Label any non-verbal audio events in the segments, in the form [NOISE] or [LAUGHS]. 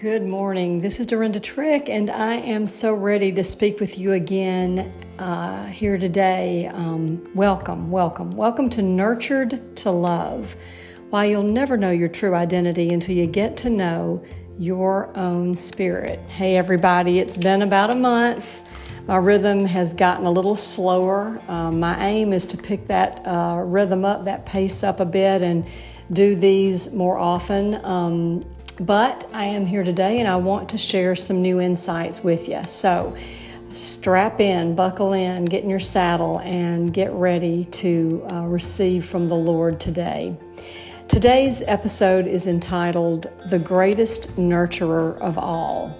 Good morning. This is Dorinda Trick, and I am so ready to speak with you again uh, here today. Um, welcome, welcome, welcome to Nurtured to Love. Why you'll never know your true identity until you get to know your own spirit. Hey, everybody, it's been about a month. My rhythm has gotten a little slower. Uh, my aim is to pick that uh, rhythm up, that pace up a bit, and do these more often. Um, but I am here today and I want to share some new insights with you. So strap in, buckle in, get in your saddle, and get ready to uh, receive from the Lord today. Today's episode is entitled The Greatest Nurturer of All.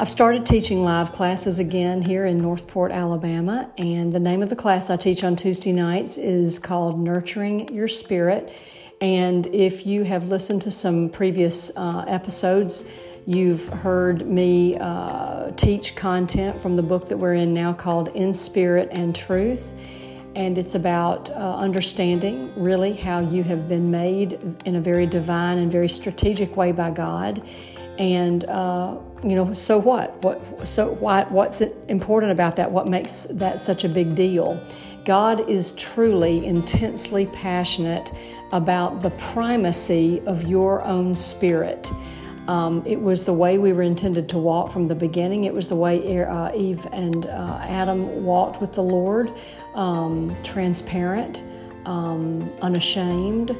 I've started teaching live classes again here in Northport, Alabama, and the name of the class I teach on Tuesday nights is called Nurturing Your Spirit. And if you have listened to some previous uh, episodes, you've heard me uh, teach content from the book that we're in now called In Spirit and Truth. And it's about uh, understanding really how you have been made in a very divine and very strategic way by God. And uh, you know, so what? What? So what? What's important about that? What makes that such a big deal? God is truly intensely passionate about the primacy of your own spirit. Um, it was the way we were intended to walk from the beginning. It was the way uh, Eve and uh, Adam walked with the Lord, um, transparent, um, unashamed,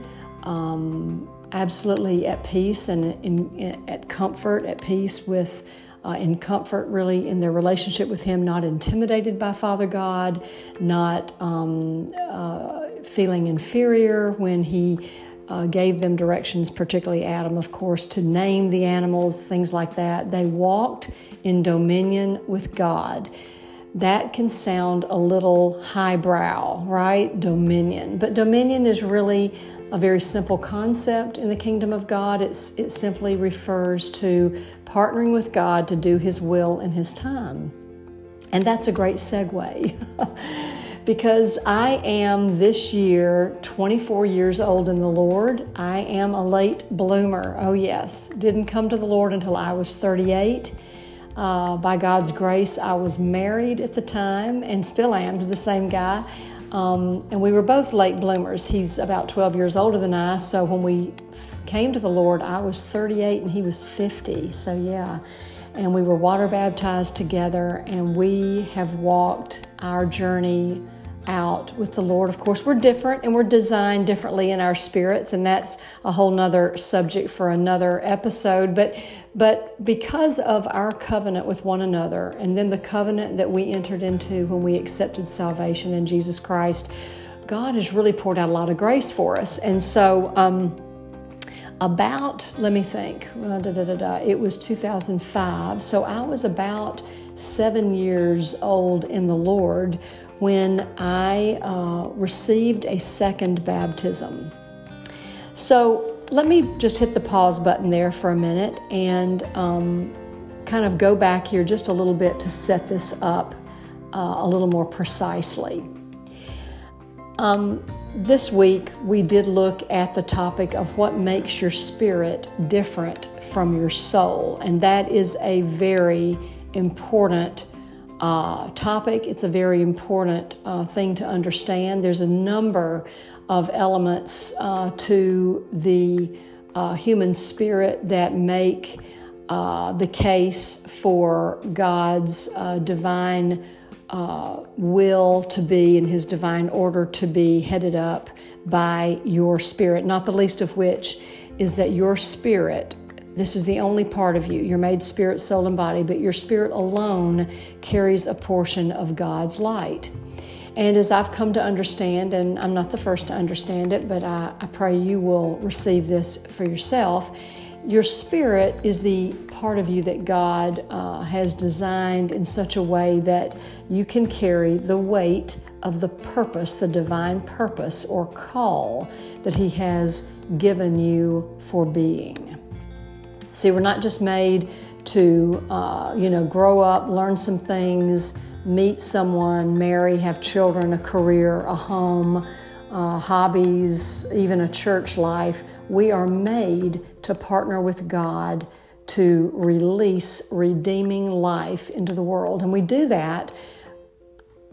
um, absolutely at peace and in, in, at comfort, at peace with. Uh, in comfort, really, in their relationship with Him, not intimidated by Father God, not um, uh, feeling inferior when he uh, gave them directions, particularly Adam, of course, to name the animals, things like that. They walked in dominion with God. That can sound a little highbrow, right? Dominion. But dominion is really a very simple concept in the kingdom of God. It's, it simply refers to partnering with God to do His will in His time. And that's a great segue. [LAUGHS] because I am this year 24 years old in the Lord. I am a late bloomer. Oh, yes. Didn't come to the Lord until I was 38. Uh, by God's grace, I was married at the time and still am to the same guy. Um, and we were both late bloomers. He's about 12 years older than I, so when we came to the Lord, I was 38 and he was 50. So, yeah and we were water baptized together, and we have walked our journey out with the Lord. Of course, we're different and we're designed differently in our spirits, and that's a whole nother subject for another episode. But but because of our covenant with one another, and then the covenant that we entered into when we accepted salvation in Jesus Christ, God has really poured out a lot of grace for us. And so um, about, let me think, uh, da, da, da, it was 2005. So I was about seven years old in the Lord when I uh, received a second baptism. So let me just hit the pause button there for a minute and um, kind of go back here just a little bit to set this up uh, a little more precisely. Um, this week, we did look at the topic of what makes your spirit different from your soul, and that is a very important uh, topic. It's a very important uh, thing to understand. There's a number of elements uh, to the uh, human spirit that make uh, the case for God's uh, divine will to be and His divine order to be headed up by your spirit, not the least of which is that your spirit this is the only part of you. You're made spirit, soul, and body, but your spirit alone carries a portion of God's light. And as I've come to understand, and I'm not the first to understand it, but I, I pray you will receive this for yourself. Your spirit is the part of you that God uh, has designed in such a way that you can carry the weight of the purpose, the divine purpose or call that He has given you for being. See, we're not just made to, uh, you know, grow up, learn some things, meet someone, marry, have children, a career, a home, uh, hobbies, even a church life. We are made to partner with God to release redeeming life into the world. And we do that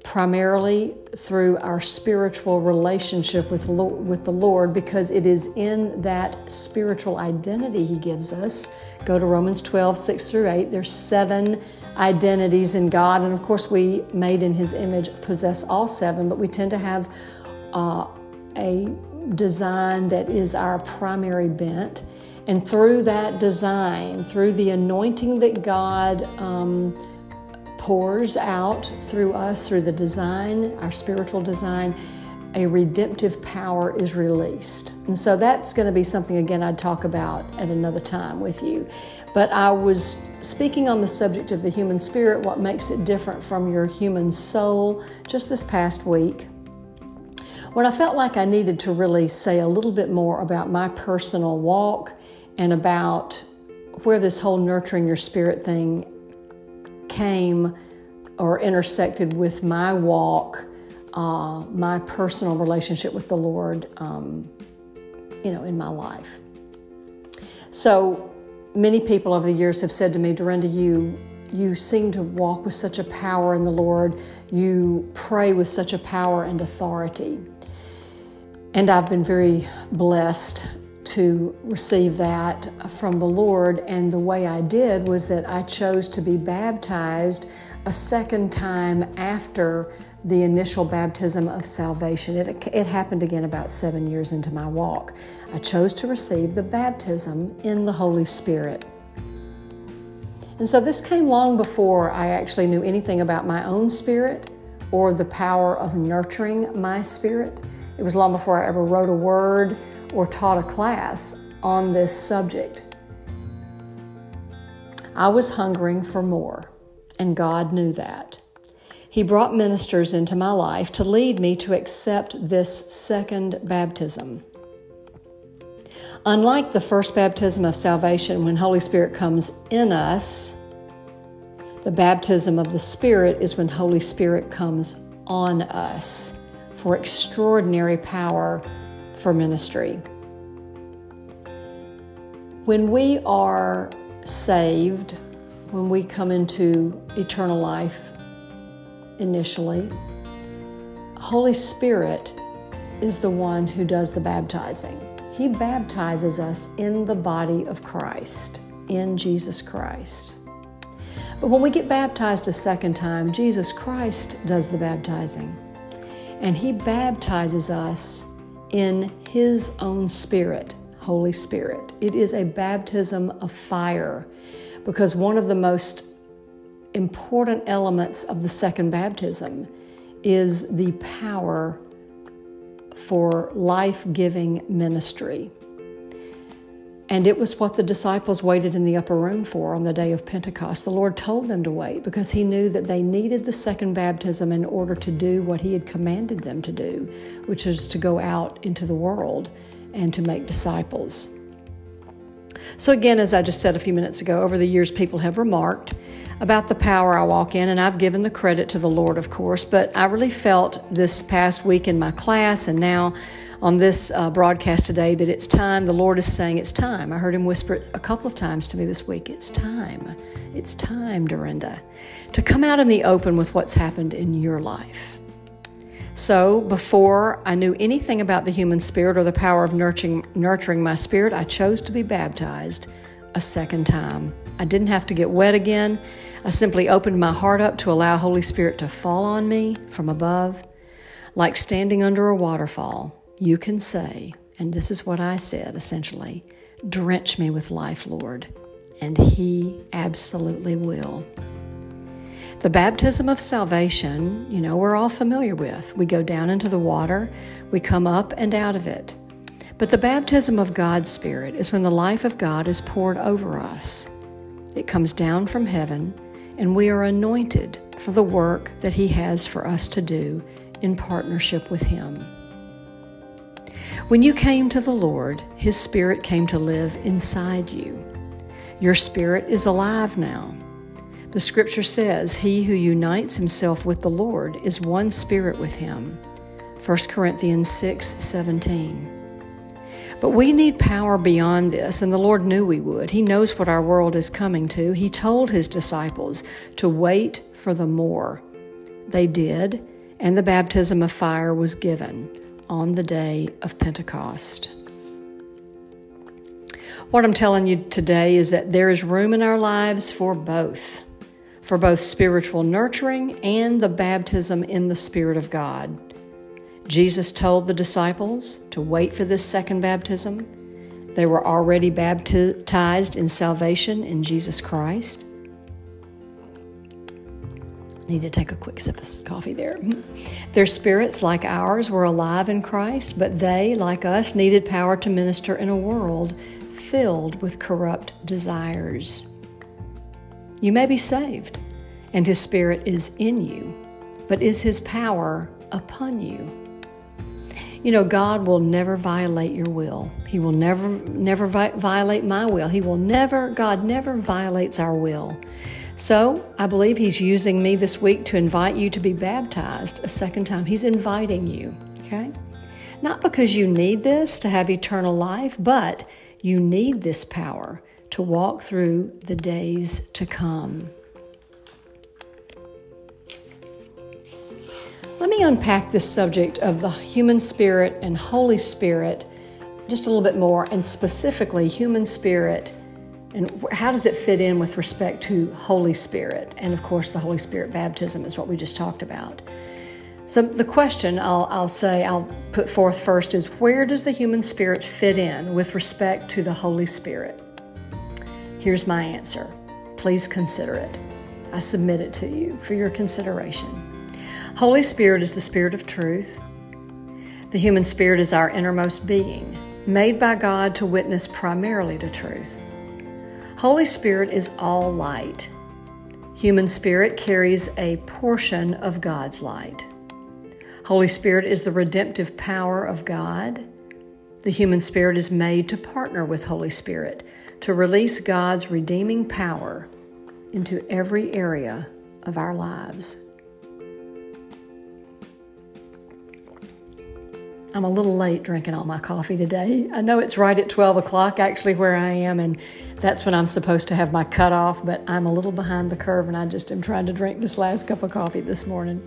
primarily through our spiritual relationship with, with the Lord because it is in that spiritual identity He gives us. Go to Romans 12, 6 through 8. There's seven identities in God. And of course, we, made in His image, possess all seven, but we tend to have uh, a design that is our primary bent. And through that design, through the anointing that God um, pours out through us, through the design, our spiritual design, a redemptive power is released. And so that's going to be something, again, I'd talk about at another time with you. But I was speaking on the subject of the human spirit, what makes it different from your human soul, just this past week. When I felt like I needed to really say a little bit more about my personal walk and about where this whole nurturing your spirit thing came or intersected with my walk, uh, my personal relationship with the Lord, um, you know, in my life. So many people over the years have said to me, Dorinda, you you seem to walk with such a power in the Lord. You pray with such a power and authority. And I've been very blessed to receive that from the Lord. And the way I did was that I chose to be baptized a second time after the initial baptism of salvation. It, it happened again about seven years into my walk. I chose to receive the baptism in the Holy Spirit. And so this came long before I actually knew anything about my own spirit or the power of nurturing my spirit. It was long before I ever wrote a word or taught a class on this subject. I was hungering for more, and God knew that. He brought ministers into my life to lead me to accept this second baptism. Unlike the first baptism of salvation, when Holy Spirit comes in us, the baptism of the Spirit is when Holy Spirit comes on us for extraordinary power for ministry. When we are saved, when we come into eternal life initially, Holy Spirit is the one who does the baptizing. He baptizes us in the body of Christ, in Jesus Christ. But when we get baptized a second time, Jesus Christ does the baptizing. And He baptizes us in His own Spirit, Holy Spirit. It is a baptism of fire because one of the most important elements of the second baptism is the power for life giving ministry. And it was what the disciples waited in the upper room for on the day of Pentecost. The Lord told them to wait because He knew that they needed the second baptism in order to do what He had commanded them to do, which is to go out into the world and to make disciples. So, again, as I just said a few minutes ago, over the years, people have remarked about the power I walk in, and I've given the credit to the Lord, of course, but I really felt this past week in my class and now on this uh, broadcast today that it's time. The Lord is saying it's time. I heard Him whisper a couple of times to me this week it's time. It's time, Dorinda, to come out in the open with what's happened in your life. So, before I knew anything about the human spirit or the power of nurturing, nurturing my spirit, I chose to be baptized a second time. I didn't have to get wet again. I simply opened my heart up to allow Holy Spirit to fall on me from above, like standing under a waterfall you can say, and this is what I said essentially drench me with life, Lord. And He absolutely will. The baptism of salvation, you know, we're all familiar with. We go down into the water, we come up and out of it. But the baptism of God's Spirit is when the life of God is poured over us. It comes down from heaven, and we are anointed for the work that He has for us to do in partnership with Him. When you came to the Lord, His Spirit came to live inside you. Your spirit is alive now. The scripture says, He who unites himself with the Lord is one spirit with Him. 1 Corinthians 6 17. But we need power beyond this, and the Lord knew we would. He knows what our world is coming to. He told His disciples to wait for the more. They did, and the baptism of fire was given on the day of Pentecost. What I'm telling you today is that there is room in our lives for both, for both spiritual nurturing and the baptism in the Spirit of God. Jesus told the disciples to wait for this second baptism. They were already baptized in salvation in Jesus Christ. Need to take a quick sip of coffee there. Their spirits, like ours, were alive in Christ, but they, like us, needed power to minister in a world filled with corrupt desires. You may be saved, and His Spirit is in you, but is His power upon you? You know, God will never violate your will. He will never, never vi- violate my will. He will never, God never violates our will. So I believe He's using me this week to invite you to be baptized a second time. He's inviting you, okay? Not because you need this to have eternal life, but you need this power to walk through the days to come. Let me unpack this subject of the human spirit and Holy Spirit just a little bit more, and specifically human spirit and how does it fit in with respect to Holy Spirit? And of course, the Holy Spirit baptism is what we just talked about. So, the question I'll, I'll say, I'll put forth first is where does the human spirit fit in with respect to the Holy Spirit? Here's my answer. Please consider it. I submit it to you for your consideration. Holy Spirit is the Spirit of truth. The human spirit is our innermost being, made by God to witness primarily to truth. Holy Spirit is all light. Human spirit carries a portion of God's light. Holy Spirit is the redemptive power of God. The human spirit is made to partner with Holy Spirit to release God's redeeming power into every area of our lives. I'm a little late drinking all my coffee today. I know it's right at 12 o'clock actually where I am, and that's when I'm supposed to have my cutoff, but I'm a little behind the curve and I just am trying to drink this last cup of coffee this morning.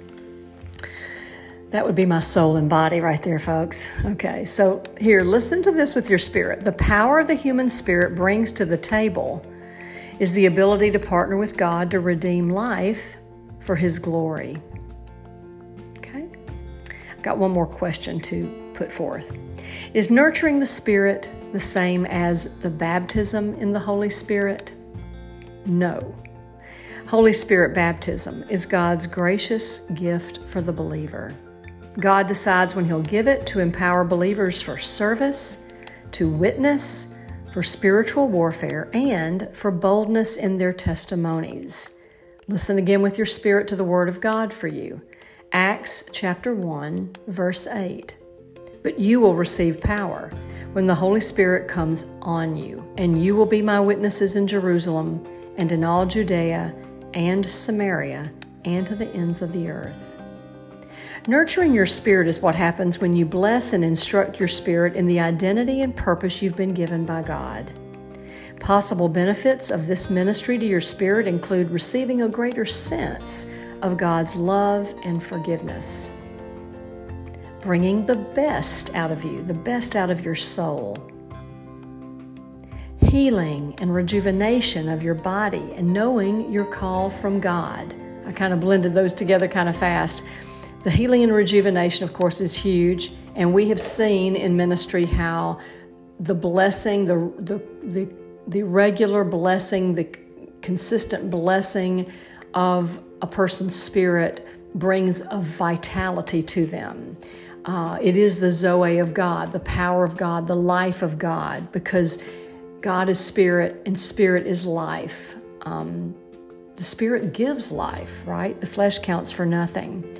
That would be my soul and body right there, folks. Okay, so here, listen to this with your spirit. The power the human spirit brings to the table is the ability to partner with God to redeem life for His glory. Got one more question to put forth. Is nurturing the Spirit the same as the baptism in the Holy Spirit? No. Holy Spirit baptism is God's gracious gift for the believer. God decides when He'll give it to empower believers for service, to witness, for spiritual warfare, and for boldness in their testimonies. Listen again with your spirit to the Word of God for you. Acts chapter 1, verse 8. But you will receive power when the Holy Spirit comes on you, and you will be my witnesses in Jerusalem and in all Judea and Samaria and to the ends of the earth. Nurturing your spirit is what happens when you bless and instruct your spirit in the identity and purpose you've been given by God. Possible benefits of this ministry to your spirit include receiving a greater sense of God's love and forgiveness, bringing the best out of you, the best out of your soul, healing and rejuvenation of your body, and knowing your call from God. I kind of blended those together kind of fast. The healing and rejuvenation, of course, is huge, and we have seen in ministry how the blessing, the the the, the regular blessing, the consistent blessing of a person's spirit brings a vitality to them. Uh, it is the Zoe of God, the power of God, the life of God, because God is spirit and spirit is life. Um, the spirit gives life, right? The flesh counts for nothing.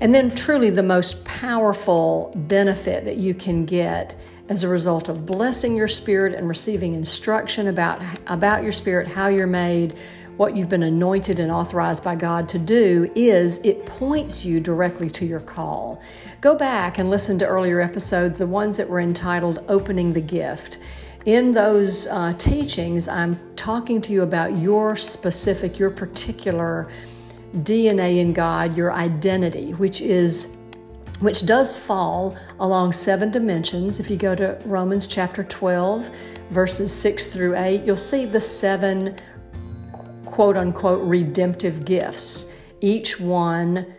And then, truly, the most powerful benefit that you can get as a result of blessing your spirit and receiving instruction about, about your spirit, how you're made, what you've been anointed and authorized by God to do is it points you directly to your call. Go back and listen to earlier episodes, the ones that were entitled Opening the Gift. In those uh, teachings, I'm talking to you about your specific, your particular DNA in God, your identity, which is which does fall along seven dimensions. If you go to Romans chapter 12, verses 6 through 8, you'll see the seven quote unquote redemptive gifts. Each one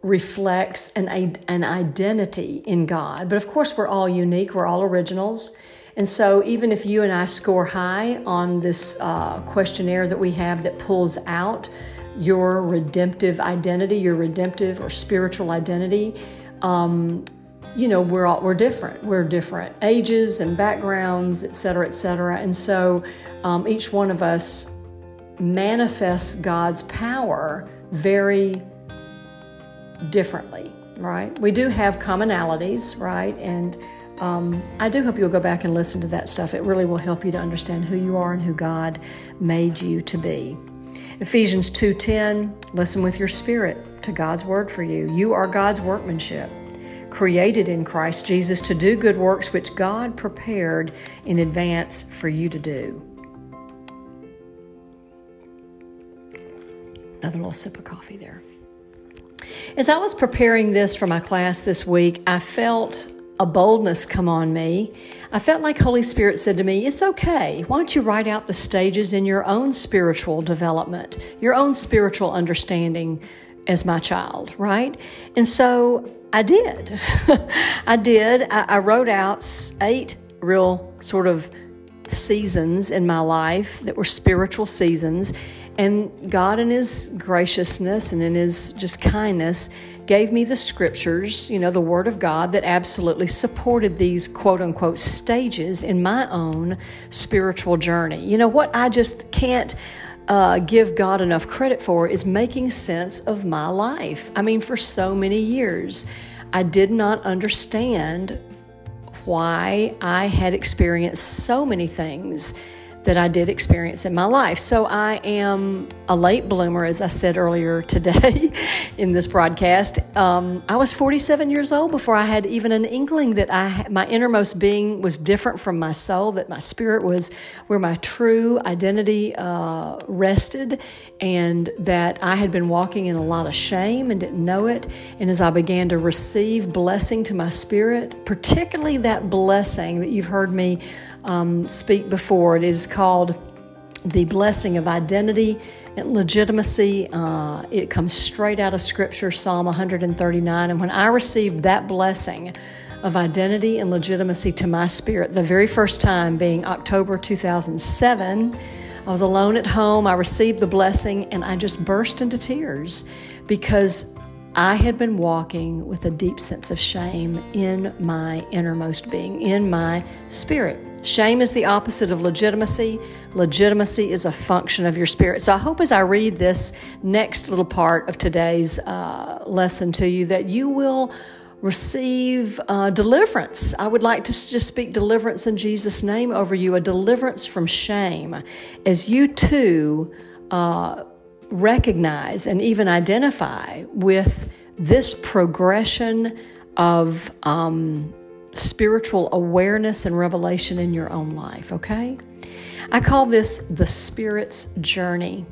reflects an, an identity in God. But of course, we're all unique, we're all originals. And so, even if you and I score high on this uh, questionnaire that we have that pulls out your redemptive identity, your redemptive or spiritual identity, um, you know, we're all we're different. We're different ages and backgrounds, et cetera, et cetera. And so, um, each one of us manifests God's power very differently, right? We do have commonalities, right? And um, I do hope you'll go back and listen to that stuff. It really will help you to understand who you are and who God made you to be. Ephesians 2:10, listen with your spirit to God's word for you. You are God's workmanship, created in Christ Jesus to do good works which God prepared in advance for you to do. Another little sip of coffee there. As I was preparing this for my class this week, I felt a boldness come on me. I felt like Holy Spirit said to me, It's okay. Why don't you write out the stages in your own spiritual development, your own spiritual understanding as my child, right? And so I did. [LAUGHS] I did. I, I wrote out eight real sort of seasons in my life that were spiritual seasons. And God, in His graciousness and in His just kindness, gave me the scriptures, you know, the Word of God that absolutely supported these quote unquote stages in my own spiritual journey. You know, what I just can't. Uh, give God enough credit for is making sense of my life. I mean, for so many years, I did not understand why I had experienced so many things that I did experience in my life. So I am a late bloomer, as I said earlier today [LAUGHS] in this broadcast. Um, I was 47 years old before I had even an inkling that I, my innermost being was different from my soul, that my spirit was where my true identity uh, rested, and that I had been walking in a lot of shame and didn't know it. And as I began to receive blessing to my spirit, particularly that blessing that you've heard me um, speak before. It is called The Blessing of Identity and Legitimacy. Uh, it comes straight out of Scripture, Psalm 139. And when I received that blessing, of identity and legitimacy to my spirit. The very first time being October 2007. I was alone at home. I received the blessing and I just burst into tears because I had been walking with a deep sense of shame in my innermost being, in my spirit. Shame is the opposite of legitimacy. Legitimacy is a function of your spirit. So I hope as I read this next little part of today's uh, lesson to you that you will receive uh, deliverance. I would like to just speak deliverance in Jesus' name over you, a deliverance from shame, as you too uh, recognize and even identify with this progression of. Um, spiritual awareness and revelation in your own life, okay? I call this the Spirit's journey.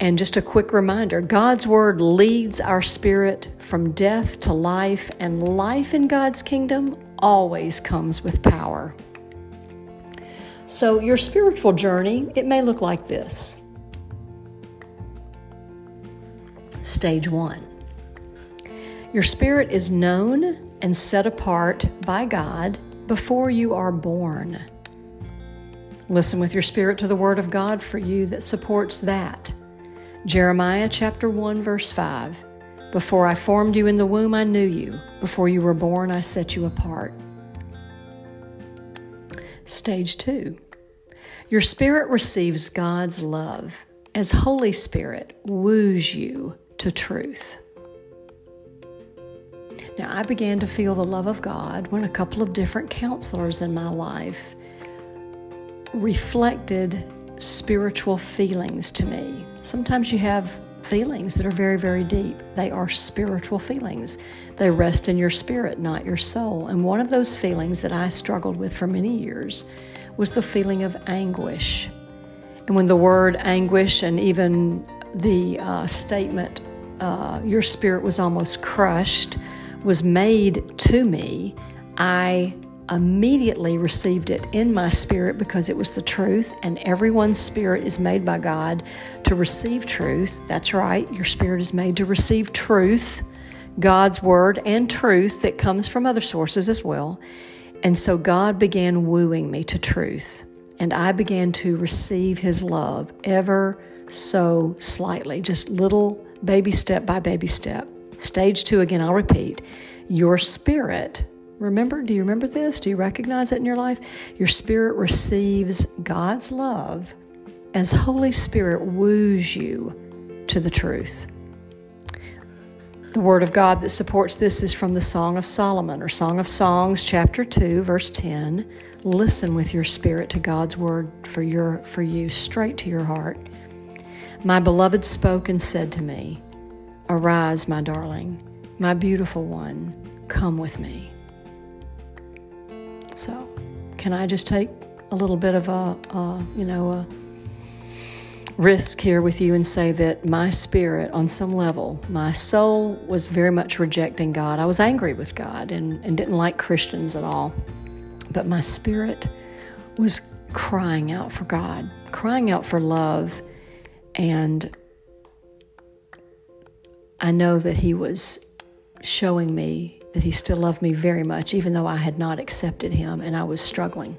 And just a quick reminder God's Word leads our spirit from death to life, and life in God's kingdom always comes with power. So, your spiritual journey, it may look like this. Stage one Your spirit is known and set apart by God before you are born. Listen with your spirit to the word of God for you that supports that. Jeremiah chapter 1 verse 5. Before I formed you in the womb I knew you. Before you were born I set you apart. Stage 2. Your spirit receives God's love as Holy Spirit woos you to truth. Now, I began to feel the love of God when a couple of different counselors in my life reflected spiritual feelings to me. Sometimes you have feelings that are very, very deep. They are spiritual feelings. They rest in your spirit, not your soul. And one of those feelings that I struggled with for many years was the feeling of anguish. And when the word anguish and even the uh, statement, uh, your spirit was almost crushed, was made to me, I immediately received it in my spirit because it was the truth, and everyone's spirit is made by God to receive truth. That's right, your spirit is made to receive truth, God's word, and truth that comes from other sources as well. And so God began wooing me to truth, and I began to receive His love ever so slightly, just little baby step by baby step. Stage two, again, I'll repeat your spirit Remember, do you remember this? Do you recognize it in your life? Your spirit receives God's love as Holy Spirit woos you to the truth. The word of God that supports this is from the Song of Solomon or Song of Songs, chapter 2, verse 10. Listen with your spirit to God's word for your for you straight to your heart. My beloved spoke and said to me, Arise, my darling, my beautiful one, come with me. So, can I just take a little bit of a, a you know, a risk here with you and say that my spirit, on some level, my soul was very much rejecting God. I was angry with God and, and didn't like Christians at all. But my spirit was crying out for God, crying out for love. And I know that He was showing me that he still loved me very much, even though I had not accepted him and I was struggling.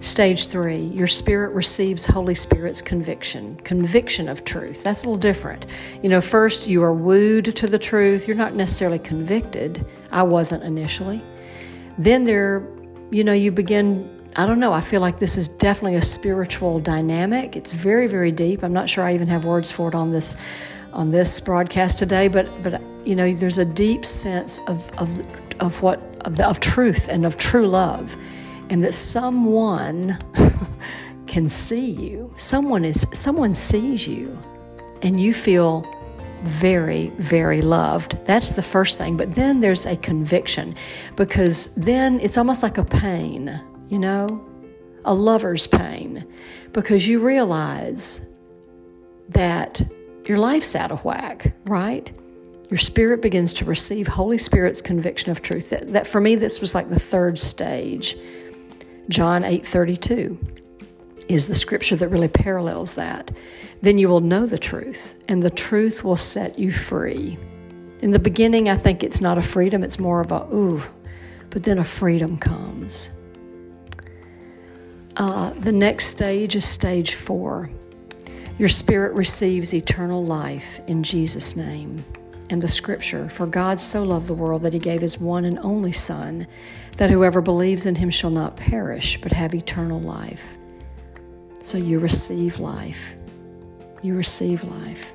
Stage three, your spirit receives Holy Spirit's conviction, conviction of truth. That's a little different. You know, first you are wooed to the truth. You're not necessarily convicted. I wasn't initially. Then there, you know, you begin, I don't know, I feel like this is definitely a spiritual dynamic. It's very, very deep. I'm not sure I even have words for it on this on this broadcast today, but but you know, there's a deep sense of of of what of, the, of truth and of true love, and that someone [LAUGHS] can see you. Someone is someone sees you, and you feel very, very loved. That's the first thing. But then there's a conviction because then it's almost like a pain, you know, a lover's pain, because you realize that your life's out of whack, right? Your spirit begins to receive Holy Spirit's conviction of truth. That, that for me, this was like the third stage. John 8 32 is the scripture that really parallels that. Then you will know the truth, and the truth will set you free. In the beginning, I think it's not a freedom, it's more of a, ooh, but then a freedom comes. Uh, the next stage is stage four. Your spirit receives eternal life in Jesus' name. And the scripture, for God so loved the world that he gave his one and only Son, that whoever believes in him shall not perish, but have eternal life. So you receive life. You receive life.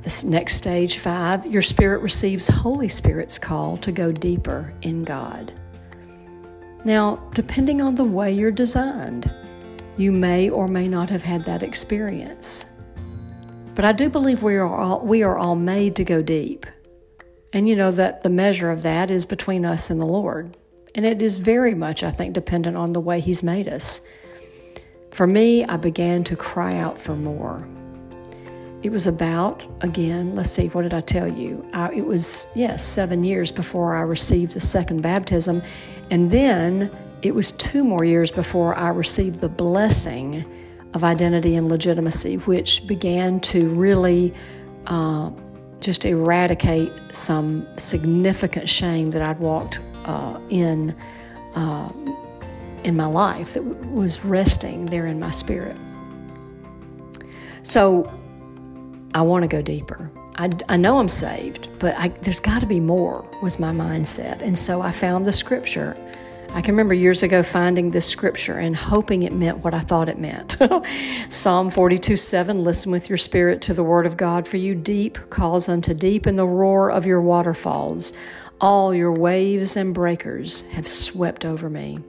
This next stage, five, your spirit receives Holy Spirit's call to go deeper in God. Now, depending on the way you're designed, you may or may not have had that experience. But I do believe we are all, we are all made to go deep. And you know that the measure of that is between us and the Lord. And it is very much, I think, dependent on the way He's made us. For me, I began to cry out for more. It was about, again, let's see, what did I tell you? I, it was, yes, seven years before I received the second baptism. And then it was two more years before I received the blessing of identity and legitimacy, which began to really uh, just eradicate some significant shame that I'd walked uh, in uh, in my life that was resting there in my spirit. So I want to go deeper. I, I know I'm saved, but I, there's got to be more, was my mindset. And so I found the scripture I can remember years ago finding this scripture and hoping it meant what I thought it meant. [LAUGHS] Psalm 42 7 Listen with your spirit to the word of God, for you deep calls unto deep, and the roar of your waterfalls. All your waves and breakers have swept over me.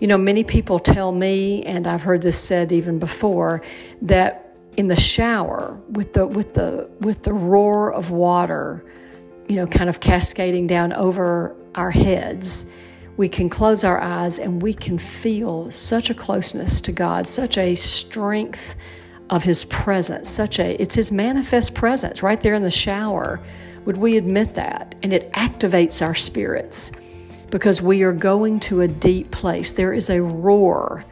You know, many people tell me, and I've heard this said even before, that in the shower with the with the with the roar of water, you know, kind of cascading down over our heads, we can close our eyes and we can feel such a closeness to God, such a strength of his presence, such a it's his manifest presence right there in the shower. Would we admit that? And it activates our spirits because we are going to a deep place. There is a roar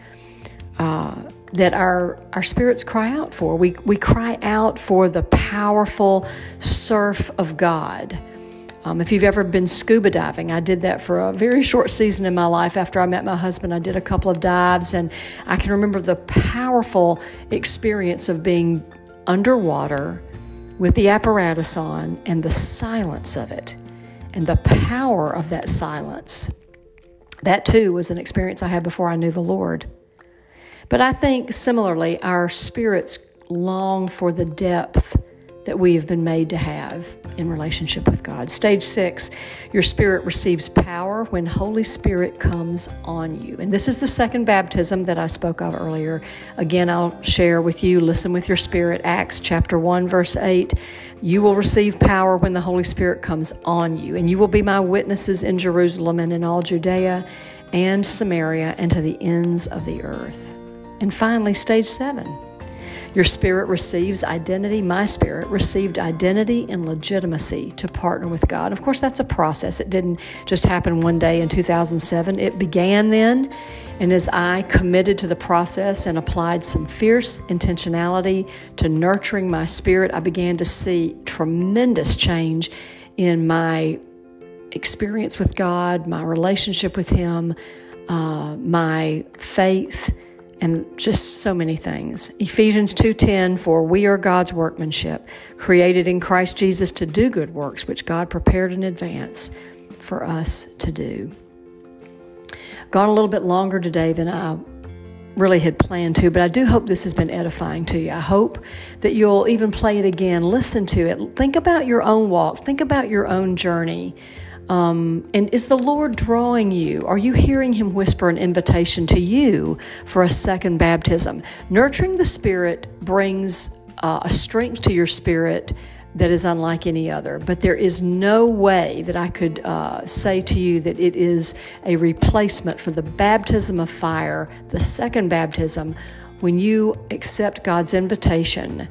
uh, that our, our spirits cry out for. We, we cry out for the powerful surf of God. Um, if you've ever been scuba diving, I did that for a very short season in my life. After I met my husband, I did a couple of dives, and I can remember the powerful experience of being underwater with the apparatus on and the silence of it and the power of that silence. That too was an experience I had before I knew the Lord. But I think similarly, our spirits long for the depth that we have been made to have in relationship with God. Stage six, your spirit receives power when Holy Spirit comes on you. And this is the second baptism that I spoke of earlier. Again, I'll share with you, listen with your spirit, Acts chapter 1, verse 8. You will receive power when the Holy Spirit comes on you, and you will be my witnesses in Jerusalem and in all Judea and Samaria and to the ends of the earth. And finally, stage seven. Your spirit receives identity. My spirit received identity and legitimacy to partner with God. Of course, that's a process. It didn't just happen one day in 2007. It began then. And as I committed to the process and applied some fierce intentionality to nurturing my spirit, I began to see tremendous change in my experience with God, my relationship with Him, uh, my faith and just so many things. Ephesians 2:10 for we are God's workmanship, created in Christ Jesus to do good works which God prepared in advance for us to do. Gone a little bit longer today than I really had planned to, but I do hope this has been edifying to you. I hope that you'll even play it again, listen to it, think about your own walk, think about your own journey. Um, and is the Lord drawing you? Are you hearing Him whisper an invitation to you for a second baptism? Nurturing the Spirit brings uh, a strength to your spirit that is unlike any other. But there is no way that I could uh, say to you that it is a replacement for the baptism of fire, the second baptism, when you accept God's invitation.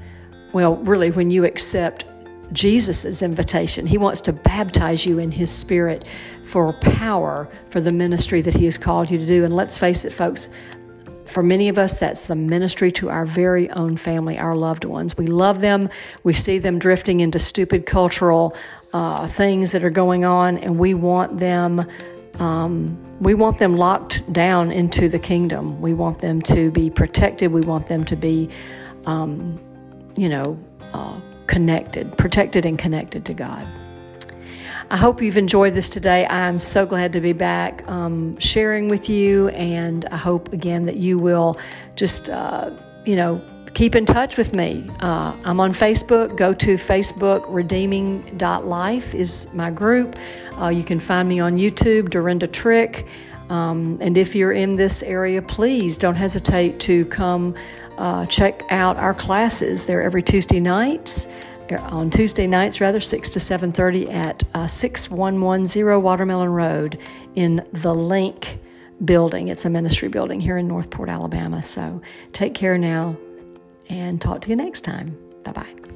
Well, really, when you accept Jesus' invitation. He wants to baptize you in His Spirit for power for the ministry that He has called you to do. And let's face it, folks, for many of us, that's the ministry to our very own family, our loved ones. We love them. We see them drifting into stupid cultural uh, things that are going on, and we want them. Um, we want them locked down into the kingdom. We want them to be protected. We want them to be, um, you know, uh, connected, protected and connected to God. I hope you've enjoyed this today. I'm so glad to be back um, sharing with you, and I hope again that you will just, uh, you know, keep in touch with me. Uh, I'm on Facebook. Go to Facebook, redeeming.life is my group. Uh, you can find me on YouTube, Dorinda Trick. Um, and if you're in this area, please don't hesitate to come uh, check out our classes. They're every Tuesday nights. Uh, on Tuesday nights, rather, 6 to 7.30 at uh, 6110 Watermelon Road in the Link building. It's a ministry building here in Northport, Alabama. So take care now and talk to you next time. Bye bye.